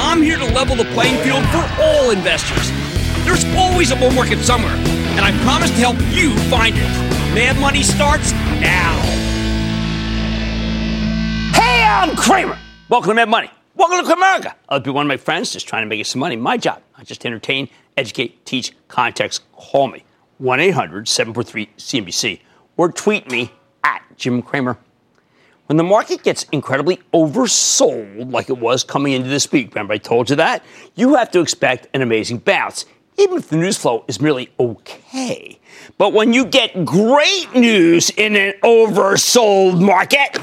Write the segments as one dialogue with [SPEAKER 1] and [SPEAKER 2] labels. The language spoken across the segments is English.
[SPEAKER 1] I'm here to level the playing field for all investors. There's always a bull market somewhere, and I promise to help you find it. Mad Money starts now. Hey, I'm Cramer. Welcome to Mad Money. Welcome to America. I'll be one of my friends just trying to make you some money. My job, I just entertain, educate, teach, context. Call me 1 800 743 CNBC or tweet me at Jim Cramer. When the market gets incredibly oversold, like it was coming into this week, remember I told you that? You have to expect an amazing bounce, even if the news flow is merely okay. But when you get great news in an oversold market,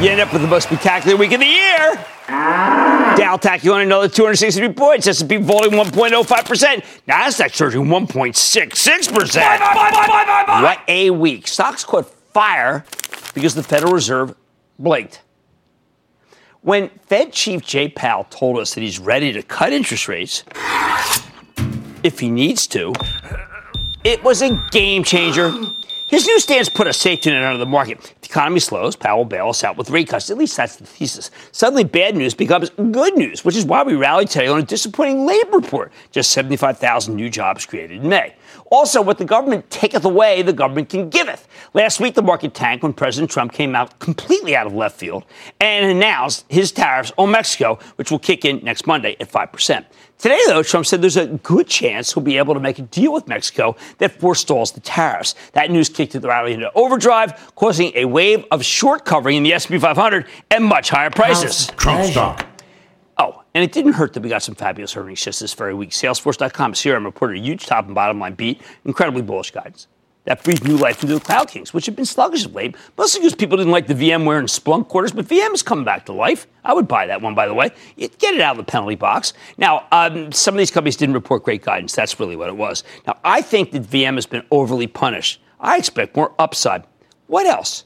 [SPEAKER 1] you end up with the most spectacular week of the year. Dow tacking on another 263 points. S&P falling 1.05%. Nasdaq surging 1.66%. What a week. Stocks caught fire because the Federal Reserve blinked. When Fed Chief Jay Powell told us that he's ready to cut interest rates if he needs to, it was a game changer. His new stance put a safety net under the market. If the economy slows, Powell bails out with rate cuts. At least that's the thesis. Suddenly, bad news becomes good news, which is why we rallied today on a disappointing labor report. Just 75,000 new jobs created in May. Also, what the government taketh away, the government can giveth. Last week, the market tanked when President Trump came out completely out of left field and announced his tariffs on Mexico, which will kick in next Monday at 5%. Today, though, Trump said there's a good chance he'll be able to make a deal with Mexico that forestalls the tariffs. That news kicked the rally into overdrive, causing a wave of short covering in the S&P 500 and much higher prices.
[SPEAKER 2] Trump stock.
[SPEAKER 1] And it didn't hurt that we got some fabulous earnings just this very week. Salesforce.com, CRM reported a huge top and bottom line beat, incredibly bullish guidance. That breathed new life into the Cloud Kings, which have been sluggish of late, mostly because people didn't like the VMware and Splunk quarters, but VM is coming back to life. I would buy that one, by the way. It, get it out of the penalty box. Now, um, some of these companies didn't report great guidance. That's really what it was. Now, I think that VM has been overly punished. I expect more upside. What else?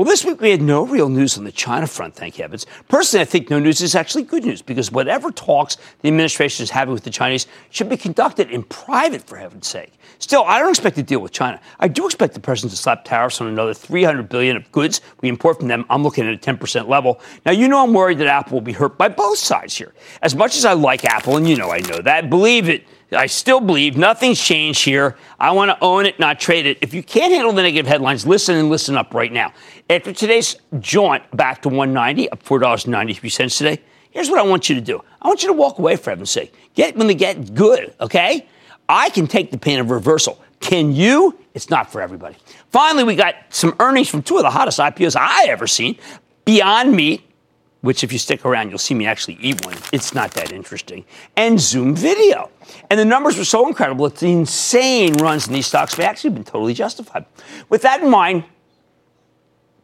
[SPEAKER 1] Well, this week we had no real news on the China front, thank heavens. Personally, I think no news is actually good news because whatever talks the administration is having with the Chinese should be conducted in private, for heaven's sake. Still, I don't expect to deal with China. I do expect the president to slap tariffs on another 300 billion of goods we import from them. I'm looking at a 10% level. Now, you know I'm worried that Apple will be hurt by both sides here. As much as I like Apple, and you know I know that, believe it, I still believe nothing's changed here. I want to own it, not trade it. If you can't handle the negative headlines, listen and listen up right now. After today's jaunt back to 190, up $4.93 today, here's what I want you to do. I want you to walk away, for heaven's sake. Get when they get good, okay? I can take the pain of reversal. Can you? It's not for everybody. Finally, we got some earnings from two of the hottest IPOs I ever seen. Beyond Meat, which if you stick around, you'll see me actually eat one. It's not that interesting. And Zoom Video. And the numbers were so incredible, it's insane runs in these stocks have actually been totally justified. With that in mind,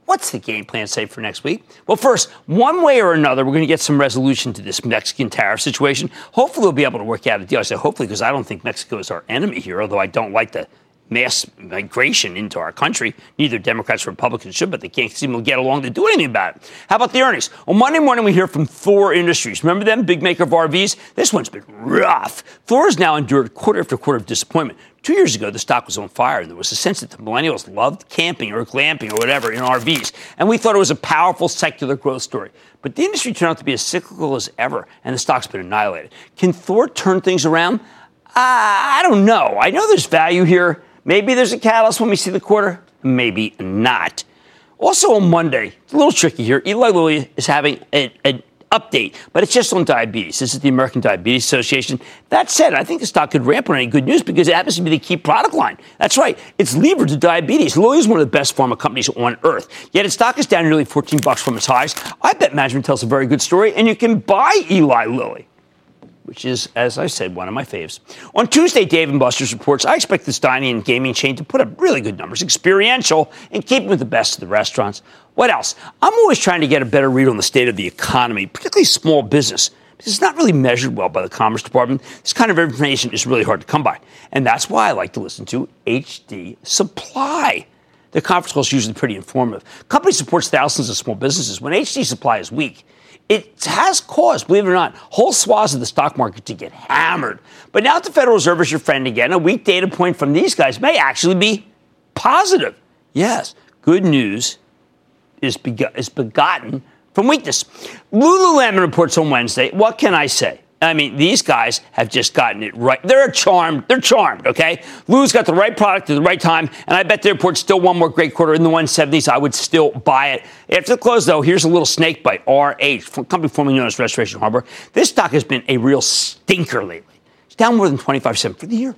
[SPEAKER 1] what's the game plan say for next week? Well, first, one way or another, we're going to get some resolution to this Mexican tariff situation. Hopefully, we'll be able to work out a deal. I say hopefully because I don't think Mexico is our enemy here, although I don't like the mass migration into our country. Neither Democrats or Republicans should, but they can't seem to get along to do anything about it. How about the earnings? On Monday morning, we hear from Thor Industries. Remember them? Big maker of RVs? This one's been rough. Thor has now endured quarter after quarter of disappointment. Two years ago, the stock was on fire, and there was a sense that the millennials loved camping or glamping or whatever in RVs. And we thought it was a powerful secular growth story. But the industry turned out to be as cyclical as ever, and the stock's been annihilated. Can Thor turn things around? Uh, I don't know. I know there's value here. Maybe there's a catalyst when we see the quarter, maybe not. Also on Monday, it's a little tricky here. Eli Lilly is having an update, but it's just on diabetes. This is the American Diabetes Association. That said, I think the stock could ramp on any good news because it happens to be the key product line. That's right. It's levered to diabetes. Lilly is one of the best pharma companies on earth. Yet its stock is down nearly 14 bucks from its highs. I bet management tells a very good story, and you can buy Eli Lilly which is, as I said, one of my faves. On Tuesday, Dave and Buster's reports, I expect this dining and gaming chain to put up really good numbers, experiential, and keeping with the best of the restaurants. What else? I'm always trying to get a better read on the state of the economy, particularly small business. Because it's not really measured well by the Commerce Department. This kind of information is really hard to come by. And that's why I like to listen to HD Supply. The conference call is usually pretty informative. Company supports thousands of small businesses. When HD Supply is weak, it has caused, believe it or not, whole swaths of the stock market to get hammered. But now the Federal Reserve is your friend again. A weak data point from these guys may actually be positive. Yes, good news is, is begotten from weakness. Lululemon reports on Wednesday. What can I say? I mean, these guys have just gotten it right. They're charmed. They're charmed, okay? Lou's got the right product at the right time, and I bet they report still one more great quarter in the 170s. I would still buy it. After the close, though, here's a little snake bite. RH, company formerly known as Restoration Hardware. This stock has been a real stinker lately. It's down more than 25% for the year.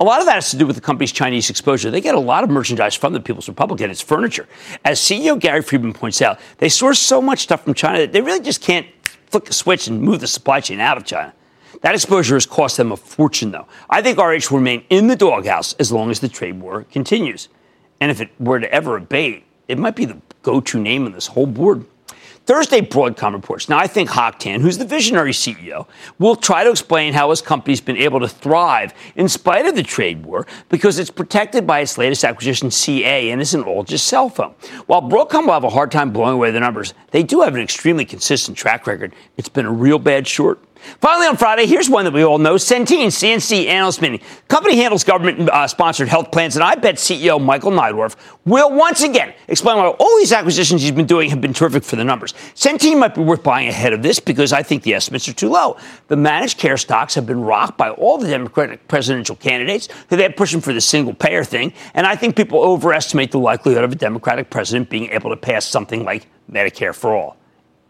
[SPEAKER 1] A lot of that has to do with the company's Chinese exposure. They get a lot of merchandise from the People's Republic, and it's furniture. As CEO Gary Friedman points out, they source so much stuff from China that they really just can't flick a switch and move the supply chain out of China. That exposure has cost them a fortune, though. I think RH will remain in the doghouse as long as the trade war continues. And if it were to ever abate, it might be the go to name of this whole board. Thursday, Broadcom reports. Now, I think Hock Tan, who's the visionary CEO, will try to explain how his company's been able to thrive in spite of the trade war because it's protected by its latest acquisition, CA, and isn't all just cell phone. While Broadcom will have a hard time blowing away the numbers, they do have an extremely consistent track record. It's been a real bad short. Finally, on Friday, here's one that we all know Centene, CNC analyst meeting. Company handles government uh, sponsored health plans, and I bet CEO Michael Neidorff will once again explain why all these acquisitions he's been doing have been terrific for the numbers. Centene might be worth buying ahead of this because I think the estimates are too low. The managed care stocks have been rocked by all the Democratic presidential candidates who they're pushing for the single payer thing, and I think people overestimate the likelihood of a Democratic president being able to pass something like Medicare for all.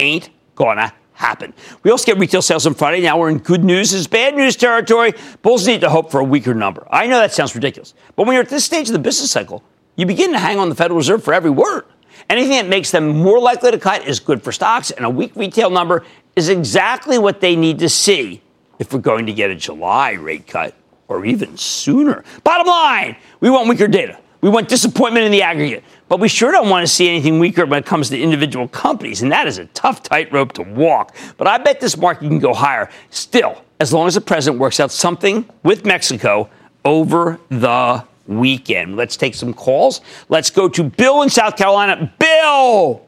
[SPEAKER 1] Ain't gonna happen. We also get retail sales on Friday. Now we're in good news is bad news territory. Bulls need to hope for a weaker number. I know that sounds ridiculous, but when you're at this stage of the business cycle, you begin to hang on the Federal Reserve for every word. Anything that makes them more likely to cut is good for stocks, and a weak retail number is exactly what they need to see if we're going to get a July rate cut or even sooner. Bottom line, we want weaker data. We want disappointment in the aggregate, but we sure don't want to see anything weaker when it comes to individual companies, and that is a tough tightrope to walk. But I bet this market can go higher still, as long as the president works out something with Mexico over the weekend. Let's take some calls. Let's go to Bill in South Carolina. Bill!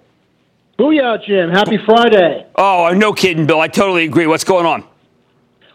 [SPEAKER 2] Booyah, Jim. Happy Friday.
[SPEAKER 1] Oh, no kidding, Bill. I totally agree. What's going on?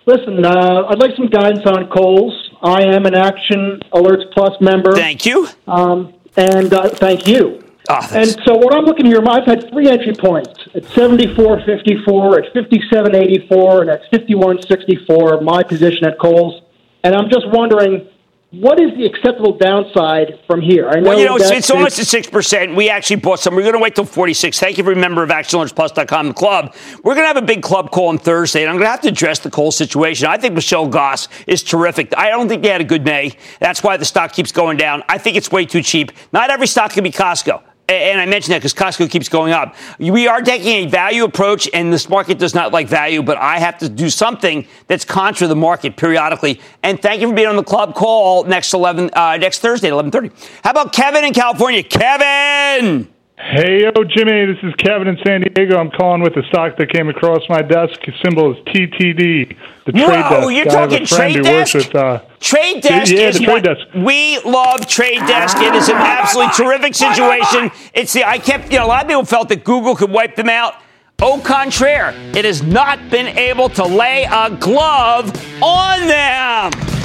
[SPEAKER 2] Listen, uh, I'd like some guidance on Kohl's. I am an Action Alerts Plus member.
[SPEAKER 1] Thank you.
[SPEAKER 2] Um, and uh, thank you.
[SPEAKER 1] Oh,
[SPEAKER 2] and so what I'm looking here, I've had three entry points at 74.54, at 57.84, and at 51.64, my position at Kohl's. And I'm just wondering, what is the acceptable downside from here? I
[SPEAKER 1] know well, you know, it's, it's almost at 6%. We actually bought some. We're going to wait till 46. Thank you for being a member of ActionAlertsPlus.com, the club. We're going to have a big club call on Thursday, and I'm going to have to address the coal situation. I think Michelle Gass is terrific. I don't think they had a good May. That's why the stock keeps going down. I think it's way too cheap. Not every stock can be Costco and I mention that because Costco keeps going up. We are taking a value approach, and this market does not like value, but I have to do something that's contra the market periodically. And thank you for being on the club call next 11 uh, next Thursday at 11:30. How about Kevin in California? Kevin.
[SPEAKER 3] Hey, yo, Jimmy, this is Kevin in San Diego. I'm calling with a stock that came across my desk. Symbol is TTD, the
[SPEAKER 1] Whoa,
[SPEAKER 3] trade desk.
[SPEAKER 1] you're talking trade desk?
[SPEAKER 3] with, uh,
[SPEAKER 1] Trade desk
[SPEAKER 3] yeah,
[SPEAKER 1] is
[SPEAKER 3] the trade desk.
[SPEAKER 1] we love. Trade desk. It is an absolutely terrific situation. It's the I kept you know a lot of people felt that Google could wipe them out. Au contraire, it has not been able to lay a glove on them.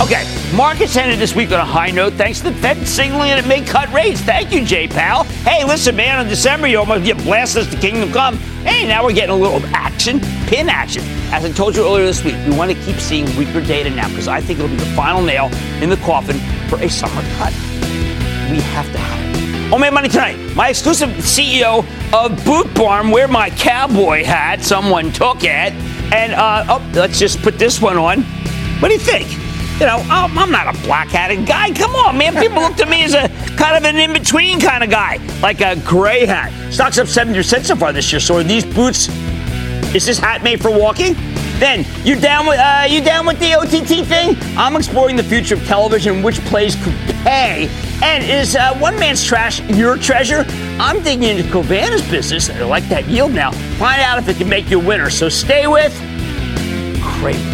[SPEAKER 1] Okay, markets ended this week on a high note thanks to the Fed signaling it may cut rates. Thank you, Jay Powell. Hey, listen, man, in December you almost get blasted as the kingdom come. Hey, now we're getting a little action, pin action. As I told you earlier this week, we want to keep seeing weaker data now because I think it'll be the final nail in the coffin for a summer cut. We have to have it. Oh, Mad Money Tonight, my exclusive CEO of Boot Barn, wear my cowboy hat. Someone took it. And, uh, oh, let's just put this one on. What do you think? You know, I'm, not a black hatted guy. Come on, man. People look to me as a kind of an in between kind of guy, like a gray hat. Stock's up 70% so far this year. So are these boots, is this hat made for walking? Then you down with uh, you down with the OTT thing? I'm exploring the future of television, which plays could pay. And is uh, one man's trash your treasure? I'm digging into Covanta's business. I like that yield now. Find out if it can make you a winner. So stay with Cramer.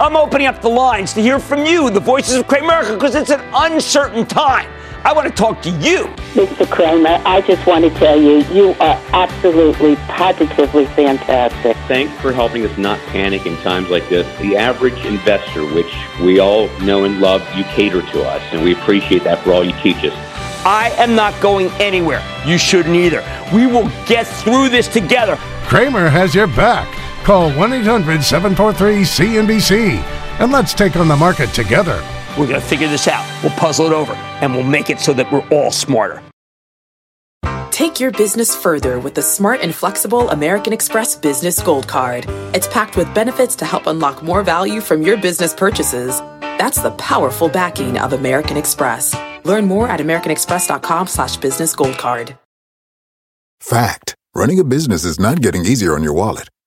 [SPEAKER 1] I'm opening up the lines to hear from you, the voices of Cramer, because it's an uncertain time. I want to talk to you.
[SPEAKER 4] Mr. Cramer, I just want to tell you, you are absolutely, positively fantastic.
[SPEAKER 5] Thanks for helping us not panic in times like this. The average investor, which we all know and love, you cater to us, and we appreciate that for all you teach us.
[SPEAKER 1] I am not going anywhere. You shouldn't either. We will get through this together.
[SPEAKER 6] Cramer has your back. Call 1 800 743 CNBC and let's take on the market together.
[SPEAKER 1] We're going to figure this out. We'll puzzle it over, and we'll make it so that we're all smarter.
[SPEAKER 7] Take your business further with the smart and flexible American Express Business Gold Card. It's packed with benefits to help unlock more value from your business purchases. That's the powerful backing of American Express. Learn more at americanexpress.com slash business gold card.
[SPEAKER 8] Fact. Running a business is not getting easier on your wallet.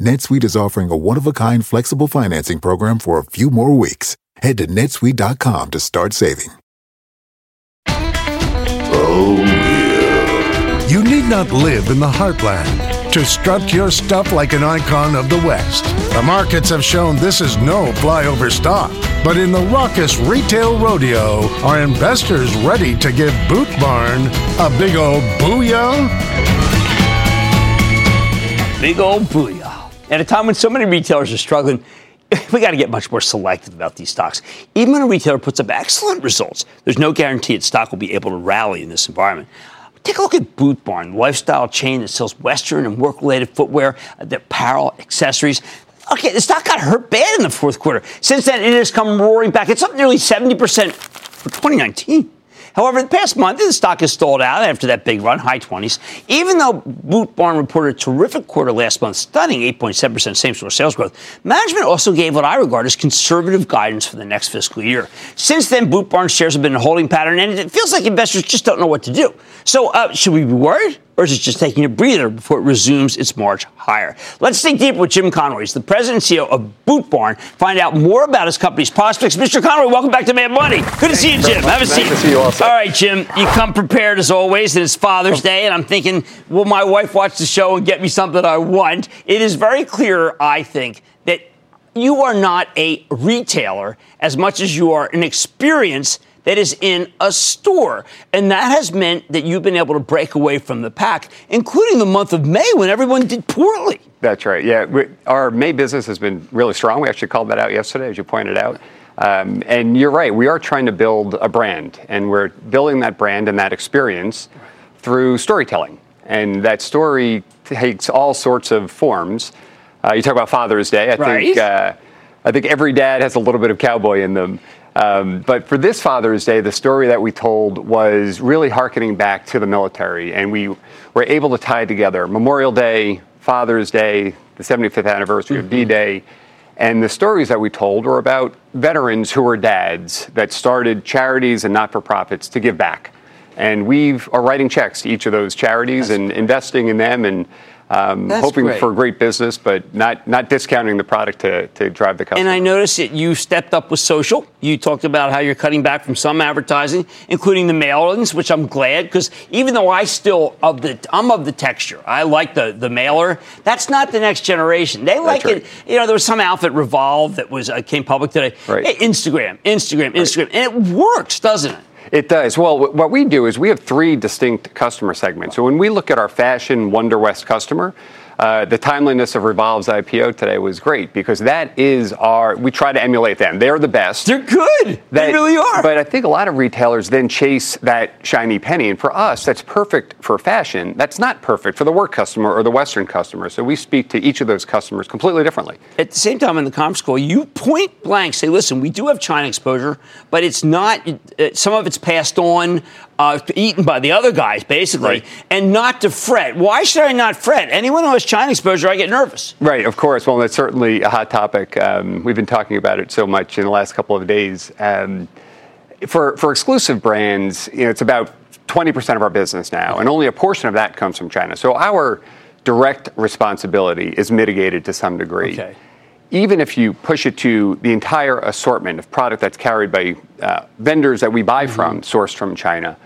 [SPEAKER 8] NetSuite is offering a one-of-a-kind flexible financing program for a few more weeks. Head to netsuite.com to start saving.
[SPEAKER 6] Oh, yeah. You need not live in the heartland to strut your stuff like an icon of the West. The markets have shown this is no flyover stock. But in the raucous retail rodeo, are investors ready to give Boot Barn a big old booyah?
[SPEAKER 1] Big old booyah. At a time when so many retailers are struggling, we got to get much more selective about these stocks. Even when a retailer puts up excellent results, there's no guarantee its stock will be able to rally in this environment. Take a look at Boot Barn, lifestyle chain that sells Western and work-related footwear, uh, apparel, accessories. Okay, the stock got hurt bad in the fourth quarter. Since then, it has come roaring back. It's up nearly 70% for 2019. However, the past month, the stock has stalled out after that big run, high 20s. Even though Boot Barn reported a terrific quarter last month, stunning 8.7% same-store sales growth, management also gave what I regard as conservative guidance for the next fiscal year. Since then, Boot Barn shares have been in a holding pattern, and it feels like investors just don't know what to do. So, uh, should we be worried? Or is it just taking a breather before it resumes its march higher? Let's dig deeper with Jim Conroy. He's the president and CEO of Boot Barn. Find out more about his company's prospects. Mr. Conroy, welcome back to Mad Money. Good Thank to see you, Jim. Have a seat.
[SPEAKER 9] Nice to see you also.
[SPEAKER 1] All right, Jim. You come prepared as always, and it's Father's Day, and I'm thinking, will my wife watch the show and get me something I want? It is very clear, I think, that you are not a retailer as much as you are an experience that is in a store. And that has meant that you've been able to break away from the pack, including the month of May when everyone did poorly.
[SPEAKER 9] That's right. Yeah. We, our May business has been really strong. We actually called that out yesterday, as you pointed out. Um, and you're right. We are trying to build a brand, and we're building that brand and that experience through storytelling. And that story takes all sorts of forms. Uh, you talk about Father's Day. I
[SPEAKER 1] right.
[SPEAKER 9] think uh, I think every dad has a little bit of cowboy in them. Um, but for this Father's Day, the story that we told was really harkening back to the military, and we were able to tie together Memorial Day, Father's Day, the 75th anniversary mm-hmm. of D-Day, and the stories that we told were about veterans who were dads that started charities and not-for-profits to give back. And we are writing checks to each of those charities and investing in them and um, hoping
[SPEAKER 1] great.
[SPEAKER 9] for great business, but not not discounting the product to, to drive the customer.
[SPEAKER 1] And I noticed that you stepped up with social. You talked about how you're cutting back from some advertising, including the mail-ins, which I'm glad because even though I still of the I'm of the texture, I like the the mailer. That's not the next generation. They like right. it. You know, there was some outfit Revolve that was uh, came public today.
[SPEAKER 9] Right.
[SPEAKER 1] Instagram, Instagram, Instagram, right. and it works, doesn't it?
[SPEAKER 9] It does. Well, what we do is we have three distinct customer segments. So when we look at our fashion Wonder West customer, uh, the timeliness of Revolve's IPO today was great because that is our. We try to emulate them. They're the best.
[SPEAKER 1] They're good. That, they really are.
[SPEAKER 9] But I think a lot of retailers then chase that shiny penny, and for us, that's perfect for fashion. That's not perfect for the work customer or the Western customer. So we speak to each of those customers completely differently.
[SPEAKER 1] At the same time, in the conference call, you point blank say, "Listen, we do have China exposure, but it's not. Uh, some of it's passed on." Uh, eaten by the other guys, basically,
[SPEAKER 9] right.
[SPEAKER 1] and not to fret. Why should I not fret? Anyone who has China exposure, I get nervous.
[SPEAKER 9] Right, of course. Well, that's certainly a hot topic. Um, we've been talking about it so much in the last couple of days. Um, for, for exclusive brands, you know, it's about 20% of our business now, and only a portion of that comes from China. So our direct responsibility is mitigated to some degree.
[SPEAKER 1] Okay
[SPEAKER 9] even if you push it to the entire assortment of product that's carried by uh, vendors that we buy mm-hmm. from, sourced from China,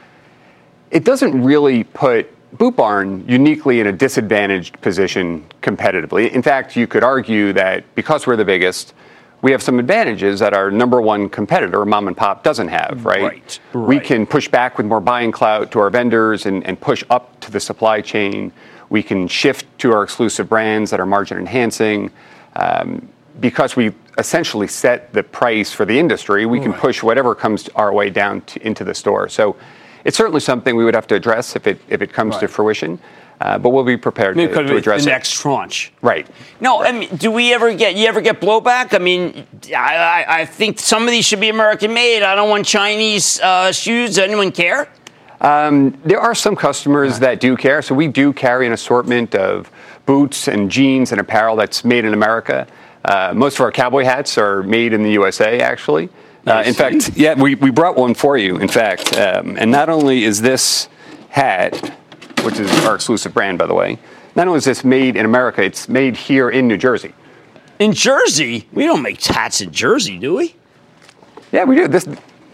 [SPEAKER 9] it doesn't really put Boot Barn uniquely in a disadvantaged position competitively. In fact, you could argue that because we're the biggest, we have some advantages that our number one competitor, mom and pop, doesn't have, right?
[SPEAKER 1] Right. right.
[SPEAKER 9] We can push back with more buying clout to our vendors and, and push up to the supply chain. We can shift to our exclusive brands that are margin enhancing. Um, because we essentially set the price for the industry, we can push whatever comes our way down to, into the store. So it's certainly something we would have to address if it if it comes
[SPEAKER 1] right.
[SPEAKER 9] to fruition. Uh, but we'll be prepared to, to address
[SPEAKER 1] the
[SPEAKER 9] it.
[SPEAKER 1] next tranche.
[SPEAKER 9] Right.
[SPEAKER 1] No,
[SPEAKER 9] right.
[SPEAKER 1] I mean, do we ever get you ever get blowback? I mean, I, I, I think some of these should be American made. I don't want Chinese uh, shoes. Does anyone care?
[SPEAKER 9] Um, there are some customers right. that do care. So we do carry an assortment of boots and jeans and apparel that's made in America. Uh, most of our cowboy hats are made in the USA, actually. Uh, in fact, yeah, we, we brought one for you, in fact. Um, and not only is this hat, which is our exclusive brand, by the way, not only is this made in America, it's made here in New Jersey.
[SPEAKER 1] In Jersey? We don't make hats in Jersey, do we?
[SPEAKER 9] Yeah, we do. This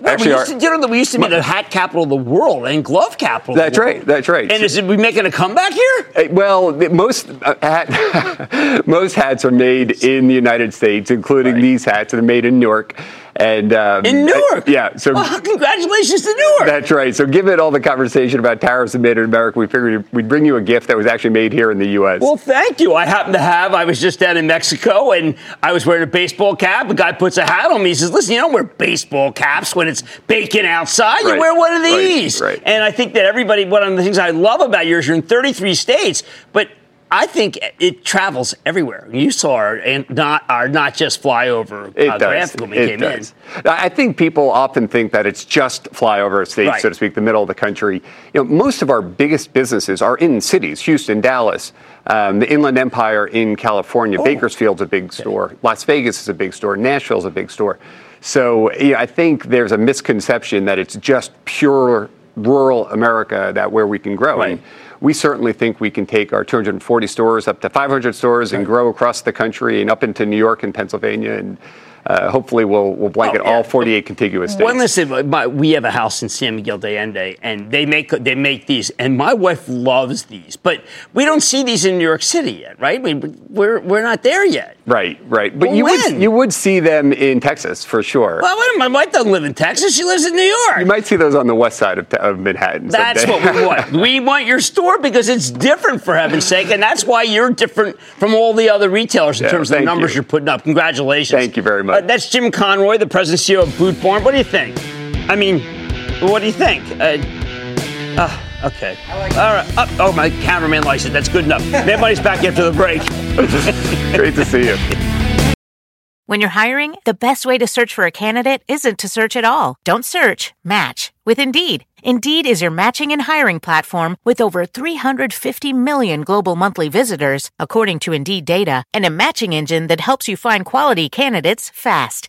[SPEAKER 9] Actually,
[SPEAKER 1] we used, to, you know, we used to be the hat capital of the world and glove capital.
[SPEAKER 9] That's right. That's right.
[SPEAKER 1] And is it we making a comeback here?
[SPEAKER 9] Uh, well, most uh, hat, most hats are made in the United States, including right. these hats that are made in Newark. And um,
[SPEAKER 1] in Newark,
[SPEAKER 9] uh, yeah. So
[SPEAKER 1] well, congratulations to Newark.
[SPEAKER 9] That's right. So given all the conversation about tariffs and made in America, we figured we'd bring you a gift that was actually made here in the U.S.
[SPEAKER 1] Well, thank you. I happen to have. I was just down in Mexico and I was wearing a baseball cap. A guy puts a hat on me. He says, "Listen, you don't wear baseball caps when it's baking outside. You
[SPEAKER 9] right.
[SPEAKER 1] wear one of these."
[SPEAKER 9] Right. right.
[SPEAKER 1] And I think that everybody. One of the things I love about yours, you're in 33 states, but I think it travels everywhere. You saw our and not our not just flyover uh, graphic when we
[SPEAKER 9] it
[SPEAKER 1] came
[SPEAKER 9] does.
[SPEAKER 1] in.
[SPEAKER 9] I think people often think that it's just flyover states,
[SPEAKER 1] right.
[SPEAKER 9] so to speak, the middle of the country. You know, most of our biggest businesses are in cities: Houston, Dallas, um, the Inland Empire in California, oh. Bakersfield's a big store, okay. Las Vegas is a big store, Nashville's a big store. So you know, I think there's a misconception that it's just pure rural America that where we can grow.
[SPEAKER 1] Right.
[SPEAKER 9] And we certainly think we can take our 240 stores up to 500 stores and grow across the country and up into New York and Pennsylvania and uh, hopefully we'll, we'll blanket
[SPEAKER 1] Oh, yeah.
[SPEAKER 9] all 48 contiguous states.
[SPEAKER 1] Last thing, my, we have a house in San Miguel de Allende, and they make they make these, and my wife loves these, but we don't see these in New York City yet, right? We, we're we're not there yet.
[SPEAKER 9] Right, right. But
[SPEAKER 1] Well,
[SPEAKER 9] you
[SPEAKER 1] when?
[SPEAKER 9] would you would see them in Texas for sure.
[SPEAKER 1] Well, wait my wife doesn't live in Texas; she lives in New York.
[SPEAKER 9] you might see those on the west side of, of Manhattan.
[SPEAKER 1] That's
[SPEAKER 9] someday.
[SPEAKER 1] what we want. We want your store because it's different, for heaven's sake, and that's why you're different from all the other retailers in
[SPEAKER 9] Yeah,
[SPEAKER 1] terms of the numbers
[SPEAKER 9] you.
[SPEAKER 1] are putting up. Congratulations.
[SPEAKER 9] Thank you very much.
[SPEAKER 1] Uh, that's Jim Conroy, the president and CEO of Boot Barn. What do you think? I mean, what do you think? Uh, uh, okay. All right. Uh, oh, my cameraman likes it. That's good enough. Everybody's back after the break.
[SPEAKER 9] Great to see you.
[SPEAKER 10] When you're hiring, the best way to search for a candidate isn't to search at all. Don't search, match with Indeed. Indeed is your matching and hiring platform with over 350 million global monthly visitors, according to Indeed data, and a matching engine that helps you find quality candidates fast.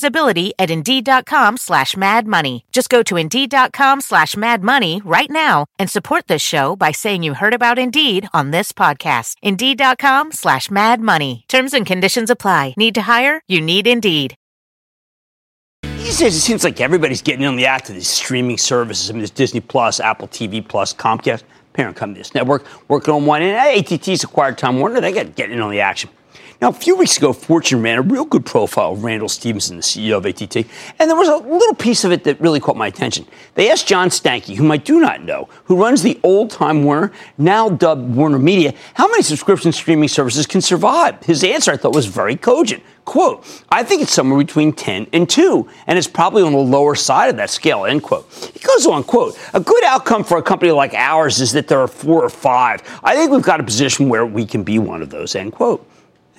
[SPEAKER 10] visibility at Indeed.com slash Mad Money. Just go to Indeed.com slash Mad Money right now and support this show by saying you heard about Indeed on this podcast. Indeed.com slash Mad Money. Terms and conditions apply. Need to hire? You need Indeed.
[SPEAKER 1] These days, it seems like everybody's getting on the act of these streaming services. I mean, there's Disney Plus, Apple TV Plus, Comcast, parent company this network, working on one. And ATT's acquired Time Warner. They got getting in on the action. Now, a few weeks ago, Fortune ran a real good profile of Randall Stephenson, the CEO of ATT, and there was a little piece of it that really caught my attention. They asked John Stankey, whom I do not know, who runs the old Time Warner, now dubbed Warner Media, how many subscription streaming services can survive. His answer, I thought, was very cogent. Quote, I think it's somewhere between 10 and 2, and it's probably on the lower side of that scale, end quote. He goes on, quote, a good outcome for a company like ours is that there are four or five. I think we've got a position where we can be one of those, end quote.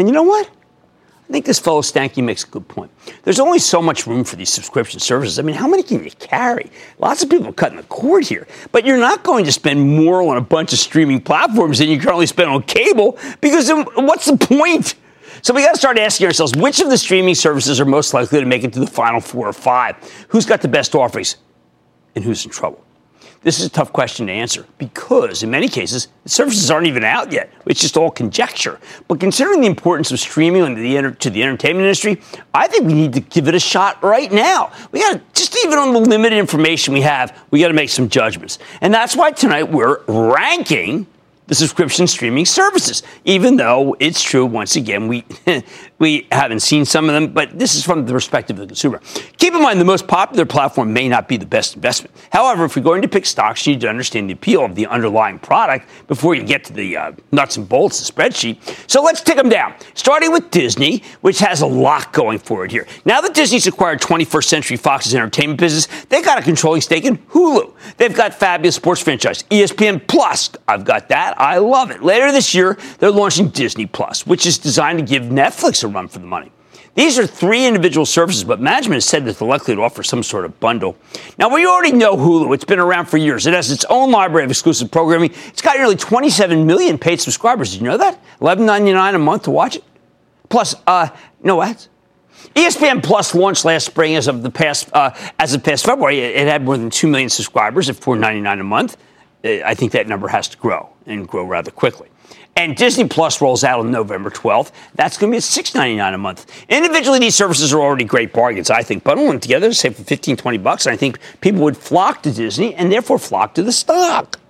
[SPEAKER 1] And you know what? I think this fellow Stankey makes a good point. There's only so much room for these subscription services. I mean, how many can you carry? Lots of people are cutting the cord here. But you're not going to spend more on a bunch of streaming platforms than you currently spend on cable because what's the point? So we got to start asking ourselves which of the streaming services are most likely to make it to the final four or five? Who's got the best offerings? And who's in trouble? This is a tough question to answer because, in many cases, the services aren't even out yet. It's just all conjecture. But considering the importance of streaming to the, to the entertainment industry, I think we need to give it a shot right now. We got to, just even on the limited information we have, we got to make some judgments. And that's why tonight we're ranking the subscription streaming services, even though it's true, once again, we, we haven't seen some of them, but this is from the perspective of the consumer. Keep in mind, the most popular platform may not be the best investment. However, if you're going to pick stocks, you need to understand the appeal of the underlying product before you get to the uh, nuts and bolts, the spreadsheet. So let's tick them down. Starting with Disney, which has a lot going for it here. Now that Disney's acquired 21st Century Fox's entertainment business, they've got a controlling stake in Hulu. They've got fabulous sports franchise, ESPN Plus. I've got that. I love it. Later this year, they're launching Disney Plus, which is designed to give Netflix a run for the money. These are three individual services, but management has said that they're likely to offer some sort of bundle. Now, we already know Hulu. It's been around for years. It has its own library of exclusive programming. It's got nearly 27 million paid subscribers. Did you know that? $11.99 a month to watch it? Plus, uh, no ads. ESPN Plus launched last spring as of the past uh, as of past February. It, it had more than two million subscribers at $4.99 a month. Uh, I think that number has to grow and grow rather quickly. And Disney Plus rolls out on November 12th. That's going to be at $6.99 a month. Individually, these services are already great bargains, I think. Bundle them together, say for 15, 20 bucks, and I think people would flock to Disney and therefore flock to the stock.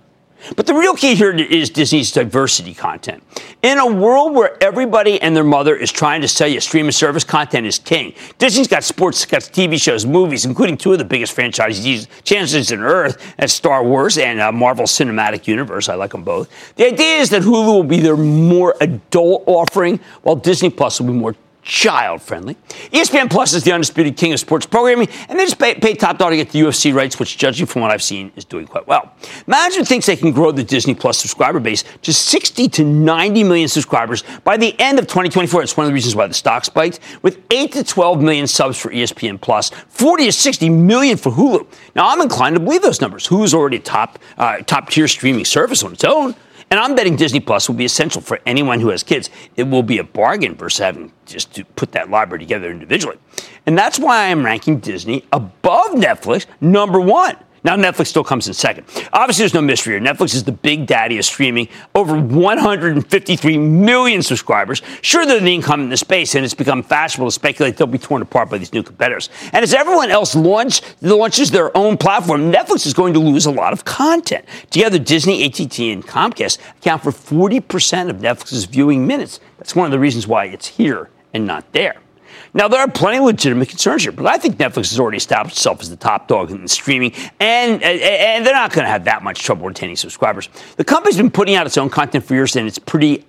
[SPEAKER 1] But the real key here is Disney's diversity content. In a world where everybody and their mother is trying to sell you streaming service, content is king. Disney's got sports, got TV shows, movies, including two of the biggest franchises, chances on Earth, as Star Wars and uh, Marvel Cinematic Universe. I like them both. The idea is that Hulu will be their more adult offering, while Disney Plus will be more child friendly. ESPN Plus is the undisputed king of sports programming, and they just pay, pay, top dollar to get the UFC rights, which, judging from what I've seen, is doing quite well. Management thinks they can grow the Disney Plus subscriber base to 60 to 90 million subscribers by the end of 2024. It's one of the reasons why the stock spiked, with 8 to 12 million subs for ESPN Plus, 40 to 60 million for Hulu. Now, I'm inclined to believe those numbers. Hulu's already a top, uh, top tier streaming service on its own. And I'm betting Disney Plus will be essential for anyone who has kids. It will be a bargain versus having just to put that library together individually. And that's why I'm ranking Disney above Netflix, number one. Now, Netflix still comes in second. Obviously, there's no mystery here. Netflix is the big daddy of streaming, over 153 million subscribers. Sure, they're the incumbent in the space, and it's become fashionable to speculate they'll be torn apart by these new competitors. And as everyone else launch, launches their own platform, Netflix is going to lose a lot of content. Together, Disney, AT&T, and Comcast account for 40% of Netflix's viewing minutes. That's one of the reasons why it's here and not there. Now, there are plenty of legitimate concerns here, but I think Netflix has already established itself as the top dog in streaming, and, and they're not going to have that much trouble retaining subscribers. The company's been putting out its own content for years, and it's pretty,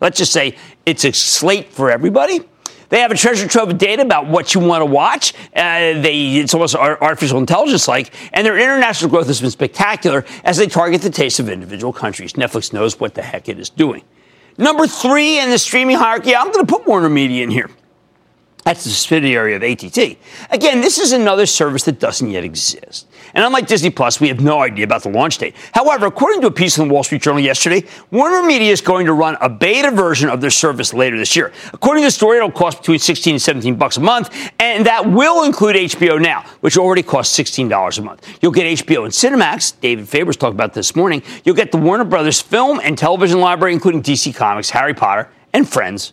[SPEAKER 1] let's just say, it's a slate for everybody. They have a treasure trove of data about what you want to watch. Uh, they, it's almost artificial intelligence like, and their international growth has been spectacular as they target the tastes of individual countries. Netflix knows what the heck it is doing. Number three in the streaming hierarchy, I'm going to put Warner Media in here. That's the subsidiary of ATT. Again, this is another service that doesn't yet exist. And unlike Disney Plus, we have no idea about the launch date. However, according to a piece in the Wall Street Journal yesterday, Warner Media is going to run a beta version of their service later this year. According to the story, it'll cost between 16 and 17 bucks a month, and that will include HBO Now, which already costs $16 a month. You'll get HBO and Cinemax. David Faber's talked about this morning. You'll get the Warner Brothers film and television library, including DC Comics, Harry Potter, and Friends.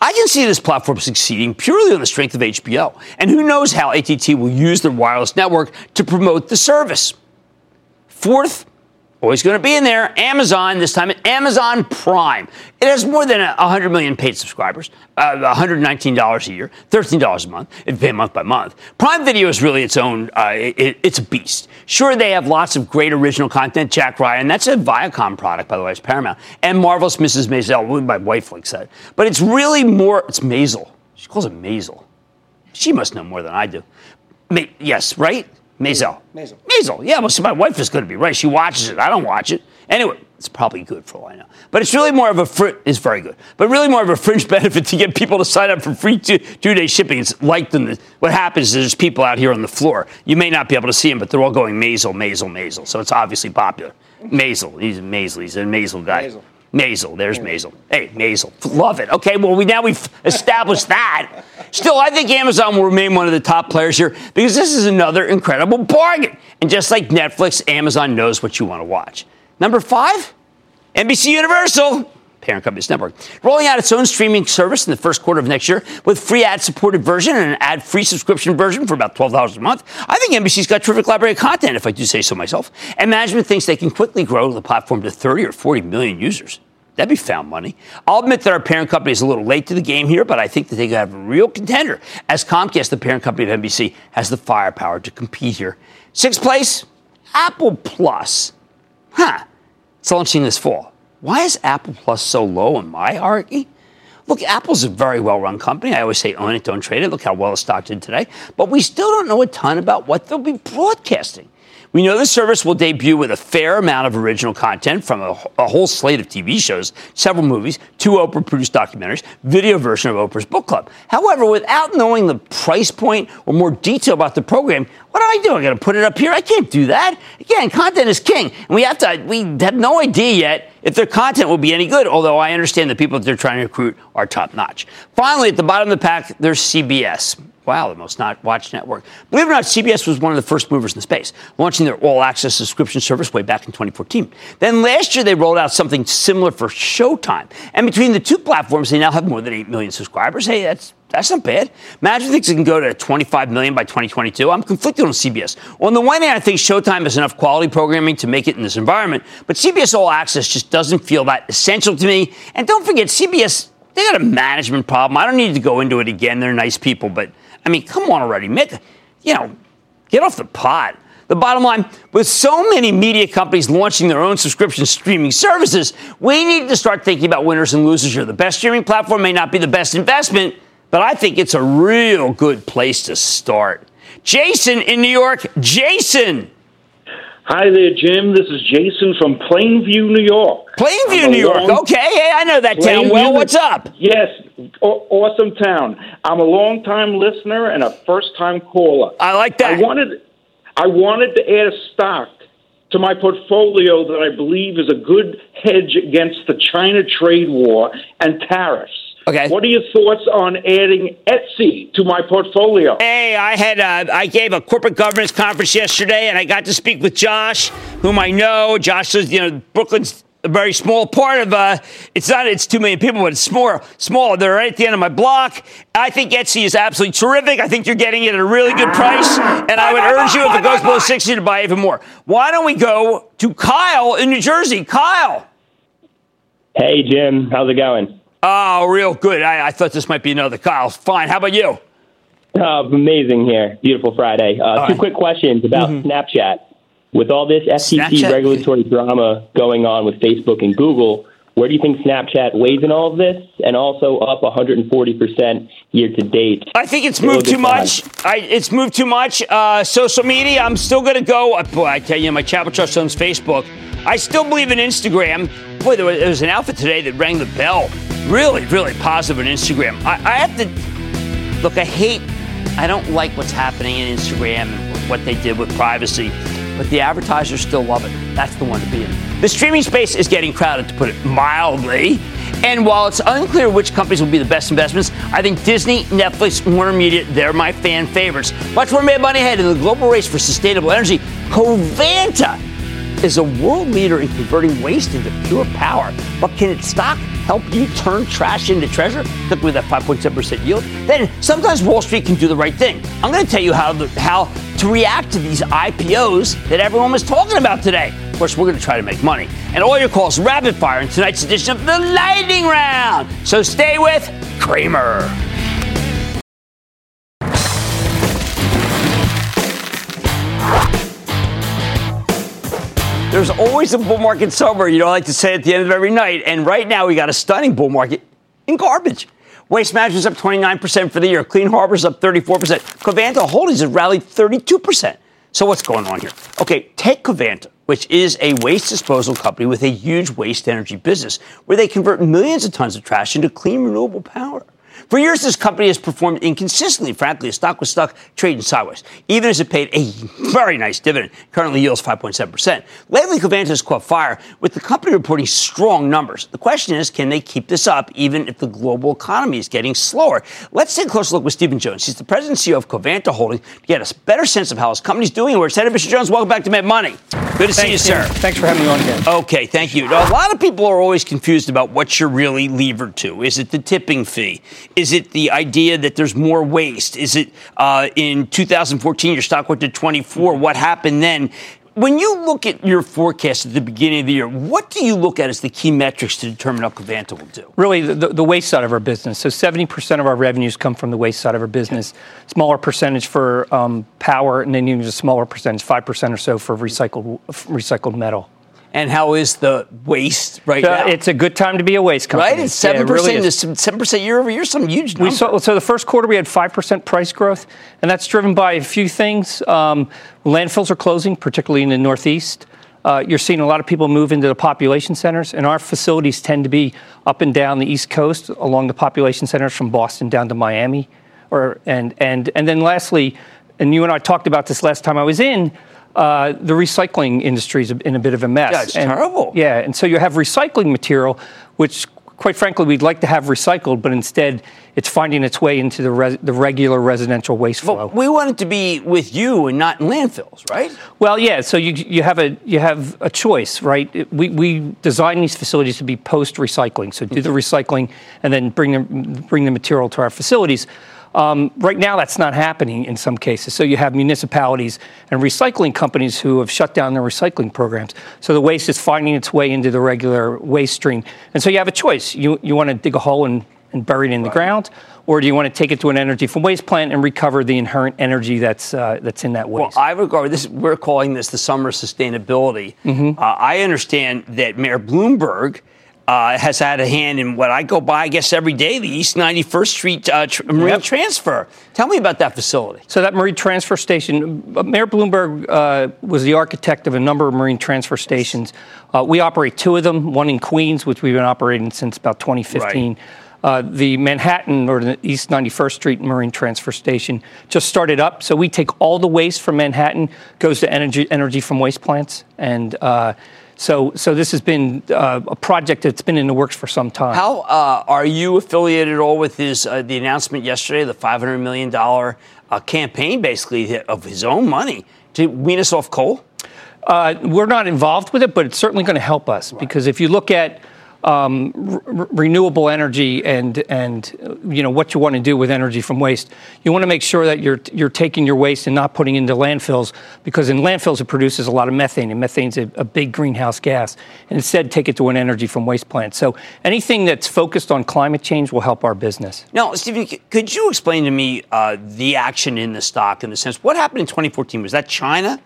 [SPEAKER 1] I can see this platform succeeding purely on the strength of HBO. And who knows how ATT will use their wireless network to promote the service. Fourth, always going to be in there, Amazon, this time at Amazon Prime. It has more than 100 million paid subscribers, uh, $119 a year, $13 a month, if pay month by month. Prime Video is really its own, uh, it, it's a beast. Sure, they have lots of great original content. Jack Ryan, that's a Viacom product, by the way, it's Paramount. And Marvelous Mrs. Maisel, my wife likes that. But it's really more, it's Maisel. She calls it Maisel. She must know more than I do. Ma- yes, right? Maisel.
[SPEAKER 11] Maisel.
[SPEAKER 1] Maisel. Yeah, well, so my wife is going to be right. She watches it. I don't watch it. Anyway, it's probably good for all I know. But it's really more of a fr- it's very good. But really more of a fringe benefit to get people to sign up for free two, day shipping. It's like the, what happens is there's people out here on the floor. You may not be able to see them, but they're all going Maisel, Maisel, Maisel. So it's obviously popular. Maisel. He's a Maisel. He's a Maisel guy. Maisel. Maisel, there's Mazel. Hey, Mazel, love it. Okay, well, we now we've established that. Still, I think Amazon will remain one of the top players here because this is another incredible bargain. And just like Netflix, Amazon knows what you want to watch. Number five, NBC Universal, parent company's network, rolling out its own streaming service in the first quarter of next year with free ad-supported version and an ad-free subscription version for about $12 a month. I think NBC's got terrific library of content, if I do say so myself. And management thinks they can quickly grow the platform to 30 or 40 million users. That'd be found money. I'll admit that our parent company is a little late to the game here, but I think that they have a real contender as Comcast, the parent company of NBC, has the firepower to compete here. Sixth place, Apple Plus. Huh. It's launching this fall. Why is Apple Plus so low in my hierarchy? Look, Apple's a very well run company. I always say own it, don't trade it. Look how well the stock did today. But we still don't know a ton about what they'll be broadcasting. We know the service will debut with a fair amount of original content from a, a whole slate of TV shows, several movies, two Oprah produced documentaries, video version of Oprah's book club. However, without knowing the price point or more detail about the program, what do I do? I got to put it up here? I can't do that. Again, content is king. And we have to, we have no idea yet if their content will be any good, although I understand the people that they're trying to recruit are top notch. Finally, at the bottom of the pack, there's CBS. Wow, the most not watched network. Believe it or not, CBS was one of the first movers in the space, launching their all access subscription service way back in 2014. Then last year, they rolled out something similar for Showtime. And between the two platforms, they now have more than 8 million subscribers. Hey, that's that's not bad. Imagine things can go to 25 million by 2022. I'm conflicted on CBS. On the one hand, I think Showtime has enough quality programming to make it in this environment, but CBS All Access just doesn't feel that essential to me. And don't forget, CBS, they got a management problem. I don't need to go into it again. They're nice people, but I mean, come on already. Mick, you know, get off the pot. The bottom line, with so many media companies launching their own subscription streaming services, we need to start thinking about winners and losers here. The best streaming platform may not be the best investment, but I think it's a real good place to start. Jason in New York. Jason.
[SPEAKER 11] Hi there, Jim. This is Jason from Plainview, New York.
[SPEAKER 1] Plainview, New York. Long... Okay, hey, I know that Plainview, town well. What's up?
[SPEAKER 11] Yes, o- awesome town. I'm a long-time listener and a first-time caller.
[SPEAKER 1] I like that.
[SPEAKER 11] I wanted, I wanted to add a stock to my portfolio that I believe is a good hedge against the China trade war and tariffs.
[SPEAKER 1] Okay.
[SPEAKER 11] What are your thoughts on adding Etsy to my portfolio?
[SPEAKER 1] Hey, I had a, I gave a corporate governance conference yesterday, and I got to speak with Josh, whom I know. Josh is, you know, Brooklyn's a very small part of uh it's not it's two million people but it's small small. They're right at the end of my block. I think etsy is absolutely terrific. I think you're getting it at a really good price and i would urge you if it goes below 60 to buy even more. Why don't we go to kyle in new jersey? Kyle!
[SPEAKER 12] Hey jim. How's it going
[SPEAKER 1] Oh, real good. I, I, thought this might be another Kyle. Fine. How about you?
[SPEAKER 12] Uh, amazing here. Beautiful Friday. Uh, two right. quick questions about mm-hmm. Snapchat. With all this FTC Snapchat. regulatory drama going on with Facebook and Google, where do you think Snapchat weighs in all of this? And also up 140% year to date.
[SPEAKER 1] I think it's moved too much. I, it's moved too much. Uh, social media, I'm still going to go. Uh, boy, I tell you, my charitable trust owns Facebook. I still believe in Instagram. Boy, there was, there was an outfit today that rang the bell really, really positive on Instagram. I, I have to look. I hate. I don't like what's happening in Instagram and what they did with privacy, but the advertisers still love it. That's the one to be in. The streaming space is getting crowded, to put it mildly. And while it's unclear which companies will be the best investments, I think Disney, Netflix, Warner Media, they're my fan favorites. Much more Mad Money ahead in the global race for sustainable energy. Covanta is a world leader in converting waste into pure power. But can its stock help you turn trash into treasure? Look with that 5.7% yield. Then sometimes Wall Street can do the right thing. I'm going to tell you how, how to react to these IPOs that everyone was talking about today. Of course, we're going to try to make money. And all your calls rapid fire in tonight's edition of the Lightning Round. So stay with Cramer. There's always a bull market somewhere, you know, I like to say at the end of every night. And right now, we got a stunning bull market in garbage. Waste Management's up 29% for the year. Clean Harbor's up 34%. Covanta Holdings has rallied 32%. So what's going on here? Okay, take Covanta, which is a waste disposal company with a huge waste energy business, where they convert millions of tons of trash into clean renewable power. For years, this company has performed inconsistently. Frankly, the stock was stuck trading sideways, even as it paid a very nice dividend. Currently yields 5.7%. Lately, Covanta has caught fire, with the company reporting strong numbers. The question is, can they keep this up even if the global economy is getting slower? Let's take a closer look with Stephen Jones. He's the president and CEO of Covanta Holdings to get a better sense of how his company's doing. We're excited, Mr. Jones. Welcome back to Mad Money. Good to Thanks, see you, sir.
[SPEAKER 13] Thanks for having me on again.
[SPEAKER 1] Okay, thank you. Now, a lot of people are always confused about what you're really levered to. Is it the tipping fee? Is it the idea that there's more waste? Is it uh, in 2014 your stock went to 24? What happened then? When you look at your forecast at the beginning of the year, what do you look at as the key metrics to determine how Covanta will do?
[SPEAKER 13] Really, the, the waste side of our business. So 70% of our revenues come from the waste side of our business. Smaller percentage for um, power, and then even a smaller percentage, 5% or so for recycled, recycled metal.
[SPEAKER 1] And how is the waste right
[SPEAKER 13] so
[SPEAKER 1] now?
[SPEAKER 13] It's a good time to be a waste company.
[SPEAKER 1] Right? It's seven percent. Seven percent year over year. Some huge. Number.
[SPEAKER 13] We saw, so the first quarter we had five percent price growth, and that's driven by a few things. Um, landfills are closing, particularly in the Northeast. Uh, you're seeing a lot of people move into the population centers, and our facilities tend to be up and down the East Coast along the population centers from Boston down to Miami, or and and and then lastly, and you and I talked about this last time I was in uh, the recycling industry is in a bit of a mess.
[SPEAKER 1] Yeah, it's
[SPEAKER 13] and,
[SPEAKER 1] terrible.
[SPEAKER 13] Yeah, and so you have recycling material, which quite frankly we'd like to have recycled, but instead it's finding its way into the, res- the regular residential waste flow.
[SPEAKER 1] But we want it to be with you and not in landfills, right?
[SPEAKER 13] Well, yeah. So you, you have a you have a choice, right? We, we design these facilities to be post recycling, so do the recycling and then bring the bring the material to our facilities. Um, right now, that's not happening in some cases. So you have municipalities and recycling companies who have shut down their recycling programs. So the waste is finding its way into the regular waste stream. And so you have a choice. You, you want to dig a hole and, and bury it in right. the ground, or do you want to take it to an energy from waste plant and recover the inherent energy that's uh, that's in that waste?
[SPEAKER 1] Well, I regard this. We're calling this the summer sustainability. Mm-hmm. Uh, I understand that Mayor Bloomberg uh, has had a hand in what I go by, I guess, every day, the East 91st Street uh, tr- Marine
[SPEAKER 13] Yep.
[SPEAKER 1] Transfer. Tell me about that facility.
[SPEAKER 13] So that marine transfer station, uh, Mayor Bloomberg uh, was the architect of a number of marine transfer stations. Uh, we operate two of them, one in Queens, which we've been operating since about 2015. Uh, the Manhattan or the East 91st Street Marine Transfer Station just started up. So we take all the waste from Manhattan, goes to energy, energy from waste plants. And uh, so, so this has been uh, a project that's been in the works for some time.
[SPEAKER 1] How uh, are you affiliated at all with his uh, the announcement yesterday, the 500 million dollar uh, campaign, basically of his own money to wean us off coal?
[SPEAKER 13] Uh, we're not involved with it, but it's certainly going to help us because if you look at um, re- renewable energy and and you know what you want to do with energy from waste, you want to make sure that you're you're taking your waste and not putting into landfills because in landfills it produces a lot of methane and methane's a, a big greenhouse gas. And instead, take it to an energy from waste plant. So anything that's focused on climate change will help our business.
[SPEAKER 1] Now, Stephen, could you explain to me uh, the action in the stock in the sense what happened in 2014? Was that China?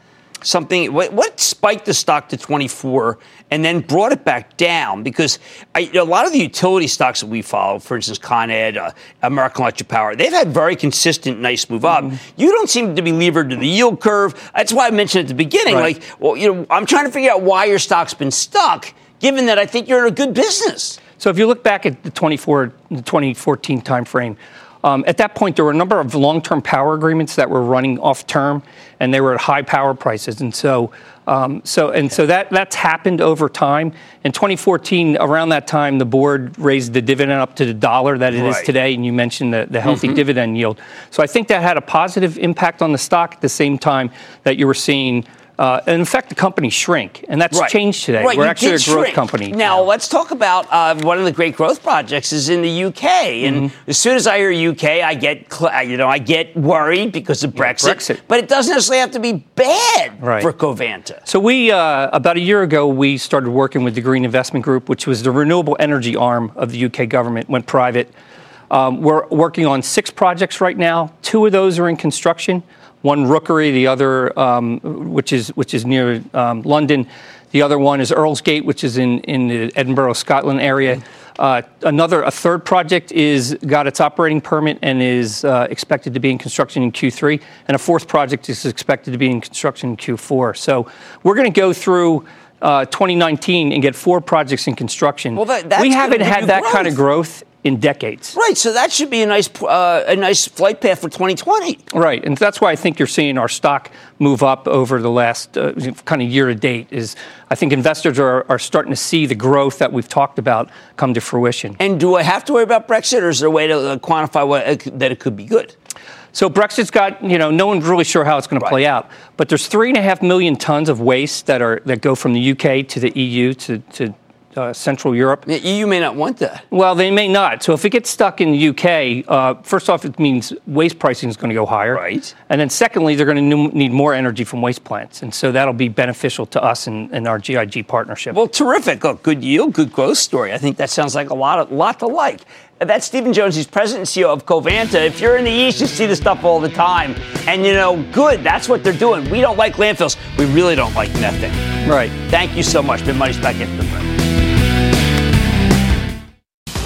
[SPEAKER 1] Something what, what spiked the stock to 24 and then brought it back down because I, a lot of the utility stocks that we follow, for instance, Con Ed, uh, American Electric Power, they've had very consistent, nice move up. You don't seem to be levered to the yield curve. That's why I mentioned at the beginning,
[SPEAKER 13] Right.
[SPEAKER 1] like, well, you know, I'm trying to figure out why your stock's been stuck, given that I think you're in a good business.
[SPEAKER 13] So if you look back at the 24, the 2014 timeframe, um, at that point there were a number of long-term power agreements that were running off term, and they were at high power prices, and so. Um, so and so that that's happened over time. In 2014, around that time, the board raised the dividend up to the dollar that it is
[SPEAKER 1] Right.
[SPEAKER 13] today, and you mentioned the, the healthy
[SPEAKER 1] Mhm.
[SPEAKER 13] dividend yield. So I think that had a positive impact on the stock at the same time that you were seeing, uh, and in fact, the company shrink, and that's
[SPEAKER 1] Right.
[SPEAKER 13] changed today.
[SPEAKER 1] Right,
[SPEAKER 13] we're
[SPEAKER 1] you
[SPEAKER 13] actually a growth
[SPEAKER 1] shrink.
[SPEAKER 13] company.
[SPEAKER 1] Now let's talk about uh, one of the great growth projects is in the UK. And
[SPEAKER 13] Mm-hmm.
[SPEAKER 1] as soon as I hear UK, I get uh, you know I get worried because of Brexit.
[SPEAKER 13] Brexit.
[SPEAKER 1] But it doesn't necessarily have to be bad
[SPEAKER 13] Right.
[SPEAKER 1] for Covanta.
[SPEAKER 13] So we uh, about a year ago we started working with the Green Investment Group, which was the renewable energy arm of the UK government. Went private. Um, we're working on six projects right now. Two of those are in construction. One Rookery, the other um, which is which is near um, London. The other one is Earlsgate, which is in in the Edinburgh, Scotland area. Uh, another, a third project is got its operating permit and is uh, expected to be in construction in Q3, and a fourth project is expected to be in construction in Q4. So we're going to go through uh, 2019 and get four projects in construction.
[SPEAKER 1] Well, that-
[SPEAKER 13] we haven't had that kind of
[SPEAKER 1] growth.
[SPEAKER 13] In decades.
[SPEAKER 1] Right, so that should be a nice uh, a nice flight path for 2020.
[SPEAKER 13] Right, and that's why I think you're seeing our stock move up over the last uh, kind of year to date. Is I think investors are, are starting to see the growth that we've talked about come to fruition.
[SPEAKER 1] And do I have to worry about Brexit, or is there a way to uh, quantify what it, that it could be good?
[SPEAKER 13] So Brexit's got, you know, no one's really sure how it's going to play out. But there's three and a half million tons of waste that are that go from the UK to the EU to, to uh, Central Europe.
[SPEAKER 1] The EU may not want that.
[SPEAKER 13] Well, they may not. So if it gets stuck in the UK, uh, first off, it means waste pricing is going to go higher.
[SPEAKER 1] Right.
[SPEAKER 13] And then secondly, they're going to need more energy from waste plants, and so that'll be beneficial to us and, and our GIG partnership.
[SPEAKER 1] Well, terrific. Look, good yield, good growth story. I think that sounds like a lot, of, lot to like. That's Stephen Jones. He's president and CEO of Covanta. If you're in the East, you see this stuff all the time. And, you know, good. That's what they're doing. We don't like landfills. We really don't like methane.
[SPEAKER 13] Right.
[SPEAKER 1] Thank you so much. Big Money's back into the room.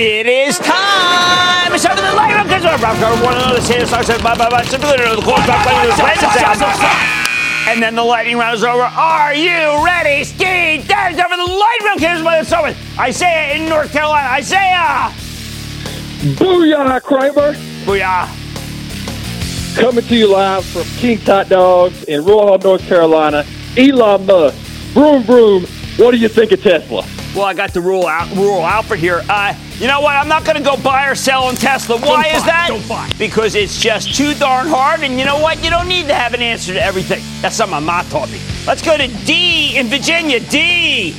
[SPEAKER 1] It is time! It's time for the light round because we're about to one another say stocks and blah blah blah. Simply the course back by the And then the lightning round is over. Are you ready? Ski! That is over. the lightning round. Here's what it's over. Isaiah in North Carolina. Isaiah!
[SPEAKER 14] Booyah, Cramer!
[SPEAKER 1] Booyah!
[SPEAKER 14] Coming to you live from King's Hot Dogs in Royal, North Carolina. Elon Musk, broom, broom. What do you think of Tesla?
[SPEAKER 1] Well, I got the rule out, rule Alfred here. Uh, you know what? I'm not going to go buy or sell on Tesla. Why
[SPEAKER 13] Don't
[SPEAKER 1] is that?
[SPEAKER 13] don't buy.
[SPEAKER 1] Because it's just too darn hard. And you know what? You don't need to have an answer to everything. That's something my mom taught me. Let's go to D in Virginia. D.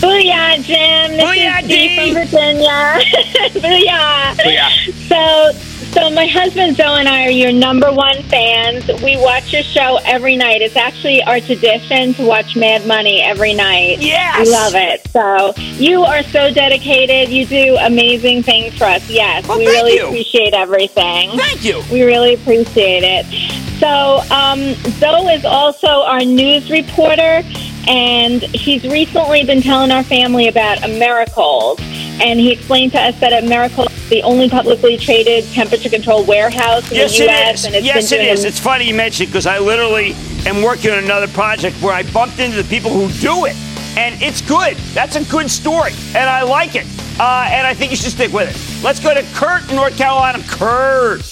[SPEAKER 15] Booyah, Jim. This
[SPEAKER 1] Booyah,
[SPEAKER 15] is Dee
[SPEAKER 1] Dee.
[SPEAKER 15] from Virginia. Booyah.
[SPEAKER 1] Booyah.
[SPEAKER 15] So, so my husband Zoe and I are your number one fans. We watch your show every night. It's actually our tradition to watch Mad Money every night.
[SPEAKER 1] Yes.
[SPEAKER 15] We love it. So you are so dedicated. You do amazing things for us. Yes.
[SPEAKER 1] Well,
[SPEAKER 15] we really
[SPEAKER 1] you.
[SPEAKER 15] appreciate everything.
[SPEAKER 1] Thank you.
[SPEAKER 15] We really appreciate it. So, um, Zoe is also our news reporter, and he's recently been telling our family about Americold. And he explained to us that Americold is the only publicly traded temperature controlled warehouse in
[SPEAKER 1] Yes,
[SPEAKER 15] the
[SPEAKER 1] it
[SPEAKER 15] U.S.
[SPEAKER 1] is.
[SPEAKER 15] And it's
[SPEAKER 1] yes,
[SPEAKER 15] been
[SPEAKER 1] it. It's funny you mentioned because I literally am working on another project where I bumped into the people who do it, and it's good. That's a good story, and I like it. Uh, and I think you should stick with it. Let's go to Kurt, in North Carolina. Kurt.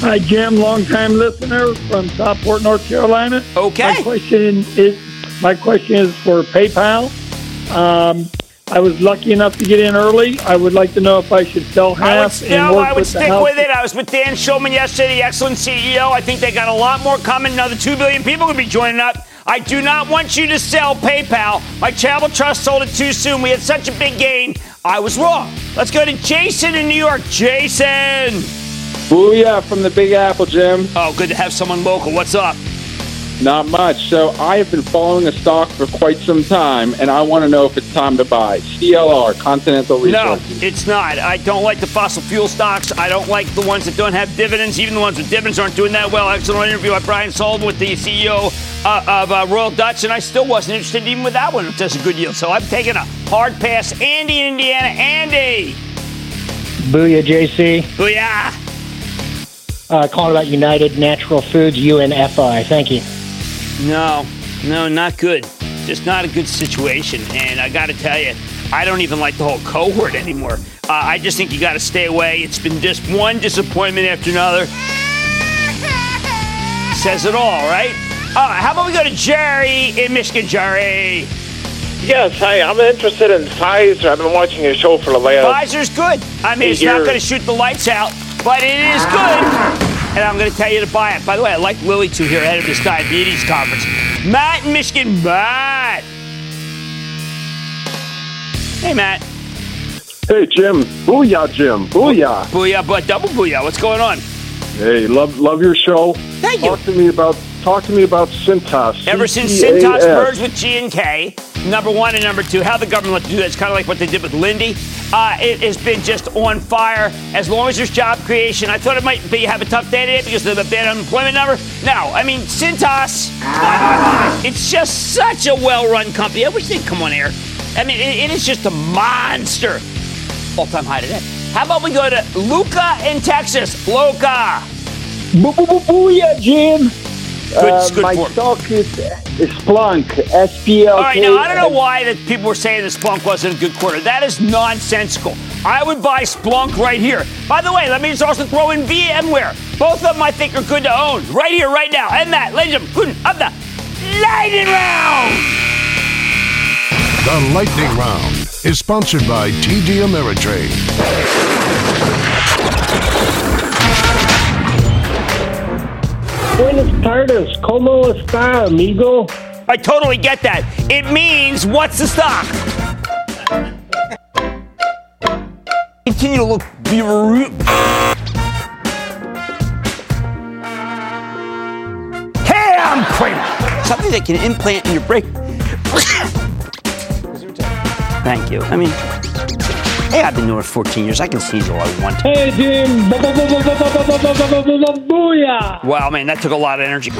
[SPEAKER 14] Hi, Jim, longtime listener from Southport, North Carolina.
[SPEAKER 1] Okay.
[SPEAKER 14] My question is, my question is for PayPal. Um, I was lucky enough to get in early. I would like to know if I should sell half
[SPEAKER 1] I would,
[SPEAKER 14] and
[SPEAKER 1] no,
[SPEAKER 14] work
[SPEAKER 1] I would
[SPEAKER 14] with the
[SPEAKER 1] stick
[SPEAKER 14] house.
[SPEAKER 1] with it. I was with Dan Schulman yesterday, the excellent CEO. I think they got a lot more coming. Another 2 billion people going to be joining up. I do not want you to sell PayPal. My charitable trust sold it too soon. We had such a big gain. I was wrong. Let's go to Jason in New York. Jason.
[SPEAKER 16] Booyah from the Big Apple, Jim.
[SPEAKER 1] Oh, good to have someone local. What's up?
[SPEAKER 16] Not much. So I have been following a stock for quite some time, and I want to know if it's time to buy. CLR, Continental Resources.
[SPEAKER 1] No, it's not. I don't like the fossil fuel stocks. I don't like the ones that don't have dividends. Even the ones with dividends aren't doing that well. Excellent interview by Brian Sullivan with the CEO uh, of uh, Royal Dutch, and I still wasn't interested even with that one. It does a good yield. So I'm taking a hard pass. Andy in Indiana. Andy.
[SPEAKER 17] Booyah, JC.
[SPEAKER 1] Booyah.
[SPEAKER 17] Uh, calling about United Natural Foods, UNFI. Thank you.
[SPEAKER 1] No, no, not good. Just not a good situation. And I got to tell you, I don't even like the whole cohort anymore. Uh, I just think you got to stay away. It's been just one disappointment after another. Says it all, right? Uh, how about we go to Jerry in Michigan, Jerry?
[SPEAKER 18] Yes, hey, I'm interested in Pfizer. I've been watching your show for the last.
[SPEAKER 1] Pfizer's good. I mean, it's not going to shoot the lights out, but it is good. And I'm going to tell you to buy it. By the way, I like Lilly too here ahead of this diabetes conference. Matt in Michigan. Matt. Hey, Matt.
[SPEAKER 19] Hey, Jim. Booyah, Jim. Booyah.
[SPEAKER 1] Booyah, but double booyah. What's going on?
[SPEAKER 19] Hey, love love your show.
[SPEAKER 1] Thank
[SPEAKER 19] you. Talk to me about talk to me about Cintas.
[SPEAKER 1] Ever since. Cintas merged with G and K, number one and number two, how the government let to do that. It's kind of like what they did with Linde. Uh, it has been just on fire. As long as there's job creation, I thought it might be have a tough day today because of the bad unemployment number. No, I mean Cintas. It's just such a well-run company. I wish they'd come on air. I mean, it, it is just a monster. All-time high today. How about we go to Luca in Texas? Luca.
[SPEAKER 20] Booyah, Jim.
[SPEAKER 1] Good-
[SPEAKER 20] Uh,
[SPEAKER 1] good
[SPEAKER 20] my
[SPEAKER 1] form.
[SPEAKER 20] stock is, is Splunk, SPLK.
[SPEAKER 1] All right, now I don't know why that people were saying that Splunk wasn't a good quarter. That is nonsensical. I would buy Splunk right here. By the way, let me just also throw in VMware. Both of them I think are good to own. Right here, right now. And that, ladies and gentlemen, of the lightning round.
[SPEAKER 6] The Lightning Round is sponsored by TD Ameritrade.
[SPEAKER 20] Buenas tardes, ¿cómo está, amigo?
[SPEAKER 1] I totally get that. It means what's the stock? Continue to look be ru- Hey, I'm Cramer. Something that can implant in your brain. Thank you. I mean, hey, I've been doing it 14 years. I can sneeze all I want.
[SPEAKER 20] Hey, Jim. Booyah.
[SPEAKER 1] Wow, man, that took a lot of energy.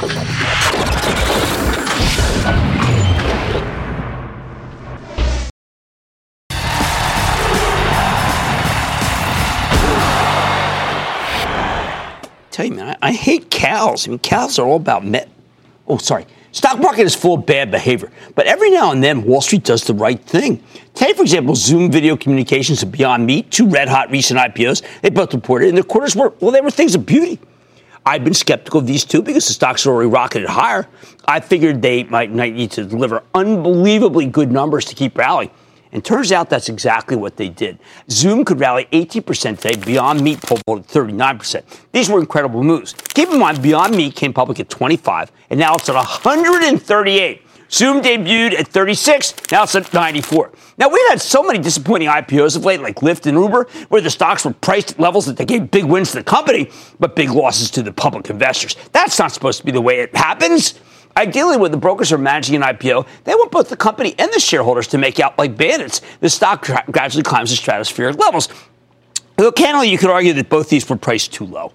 [SPEAKER 1] Tell you, man, I, I hate cows. I mean, cows are all about met. Oh, sorry. Stock market is full of bad behavior, but every now and then Wall Street does the right thing. Today, for example, Zoom Video Communications and Beyond Meat, two red hot recent IPOs, they both reported, and their quarters were well, they were things of beauty. I've been skeptical of these two because the stocks are already rocketed higher. I figured they might, might need to deliver unbelievably good numbers to keep rallying. And turns out that's exactly what they did. Zoom could rally 18% today. Beyond Meat pulled 39%. These were incredible moves. Keep in mind, Beyond Meat came public at 25, and now it's at 138. Zoom debuted at 36, now it's at 94. Now, we've had so many disappointing IPOs of late, like Lyft and Uber, where the stocks were priced at levels that they gave big wins to the company, but big losses to the public investors. That's not supposed to be the way it happens. Ideally, when the brokers are managing an IPO, they want both the company and the shareholders to make out like bandits. The stock tra- gradually climbs to stratospheric levels. Though candidly, you could argue that both these were priced too low.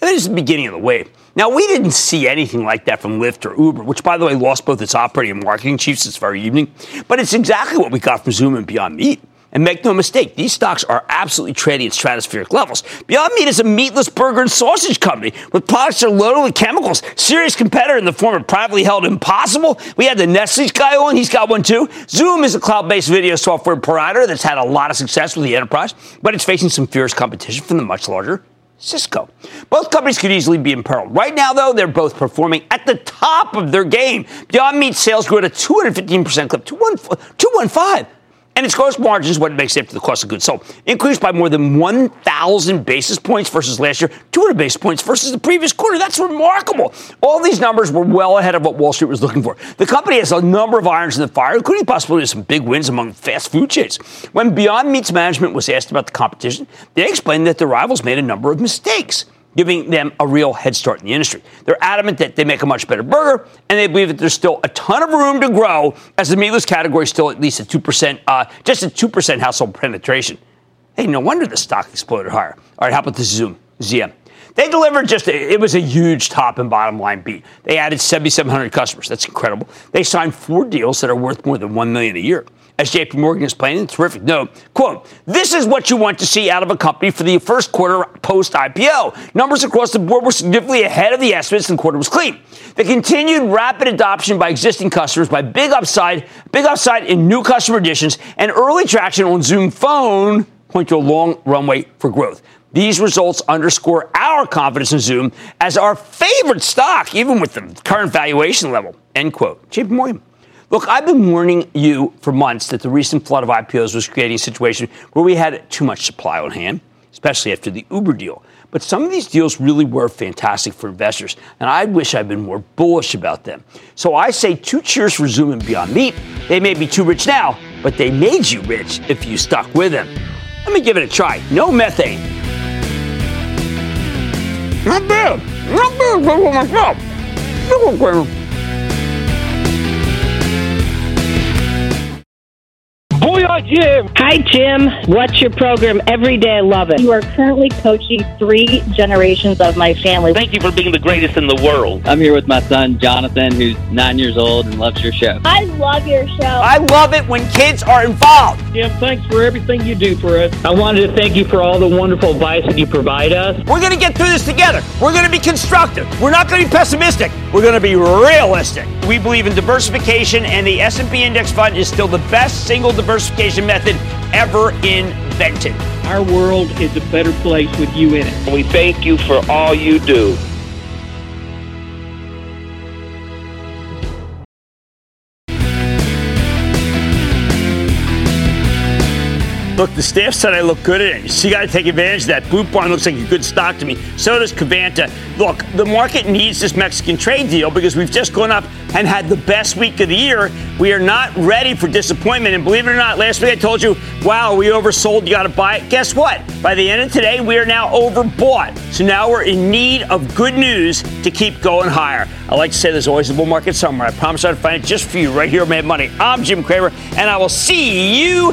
[SPEAKER 1] That is the beginning of the wave. Now, we didn't see anything like that from Lyft or Uber, which, by the way, lost both its operating and marketing chiefs this very evening. But it's exactly what we got from Zoom and Beyond Meat. And make no mistake, these stocks are absolutely trading at stratospheric levels. Beyond Meat is a meatless burger and sausage company with products that are loaded with chemicals. Serious competitor in the form of privately held Impossible. We had the Nestle's guy on, he's got one too. Zoom is a cloud based video software provider that's had a lot of success with the enterprise, but it's facing some fierce competition from the much larger Cisco. Both companies could easily be imperiled. Right now, though, they're both performing at the top of their game. Beyond Meat sales grew at a 215% clip, 215 and its gross margins, what it makes after the cost of goods sold, increased by more than 1,000 basis points versus last year, 200 basis points versus the previous quarter. That's remarkable. All these numbers were well ahead of what Wall Street was looking for. The company has a number of irons in the fire, including the possibility of some big wins among fast food chains. When Beyond Meat's management was asked about the competition, they explained that the rivals made a number of mistakes giving them a real head start in the industry. They're adamant that they make a much better burger, and they believe that there's still a ton of room to grow as the meatless category is still at least at 2%, uh, just at 2% household penetration. Hey, no wonder the stock exploded higher. All right, how about the Zoom, ZM? They delivered just, a, it was a huge top and bottom line beat. They added 7,700 customers. That's incredible. They signed four deals that are worth more than 1 million a year as JP Morgan is playing, a terrific note. Quote, this is what you want to see out of a company for the first quarter post IPO. Numbers across the board were significantly ahead of the estimates and the quarter was clean. The continued rapid adoption by existing customers by big upside, big upside in new customer additions and early traction on Zoom phone point to a long runway for growth. These results underscore our confidence in Zoom as our favorite stock, even with the current valuation level. End quote. JP Morgan. Look, I've been warning you for months that the recent flood of IPOs was creating a situation where we had too much supply on hand, especially after the Uber deal. But some of these deals really were fantastic for investors, and I wish I'd been more bullish about them. So I say two cheers for Zoom and Beyond Meat. They may be too rich now, but they made you rich if you stuck with them. Let me give it a try. No methane. Not bad. Not bad for myself.
[SPEAKER 20] Booyah, Jim!
[SPEAKER 21] Hi, Jim. Watch your program every day. I love it.
[SPEAKER 15] You are currently coaching three generations of my family.
[SPEAKER 22] Thank you for being the greatest in the world.
[SPEAKER 23] I'm here with my son, Jonathan, who's nine years old and loves your show.
[SPEAKER 15] I love your show.
[SPEAKER 1] I love it when kids are involved.
[SPEAKER 20] Jim, thanks for everything you do for us.
[SPEAKER 23] I wanted to thank you for all the wonderful advice that you provide us.
[SPEAKER 1] We're going to get through this together. We're going to be constructive. We're not going to be pessimistic. We're going to be realistic. We believe in diversification, and the S&P Index Fund is still the best single diversification method ever invented.
[SPEAKER 20] Our world is a better place with you in it.
[SPEAKER 18] We thank you for all you do.
[SPEAKER 1] Look, the staff said I look good in it. So you got to take advantage of that. Boot Barn looks like a good stock to me. So does Covanta. Look, the market needs this Mexican trade deal because we've just gone up and had the best week of the year. We are not ready for disappointment. And believe it or not, last week I told you, wow, we oversold. You got to buy it. Guess what? By the end of today, we are now overbought. So now we're in need of good news to keep going higher. I like to say there's always a bull market somewhere. I promise I'll find it just for you right here on Mad Money. I'm Jim Cramer, and I will see you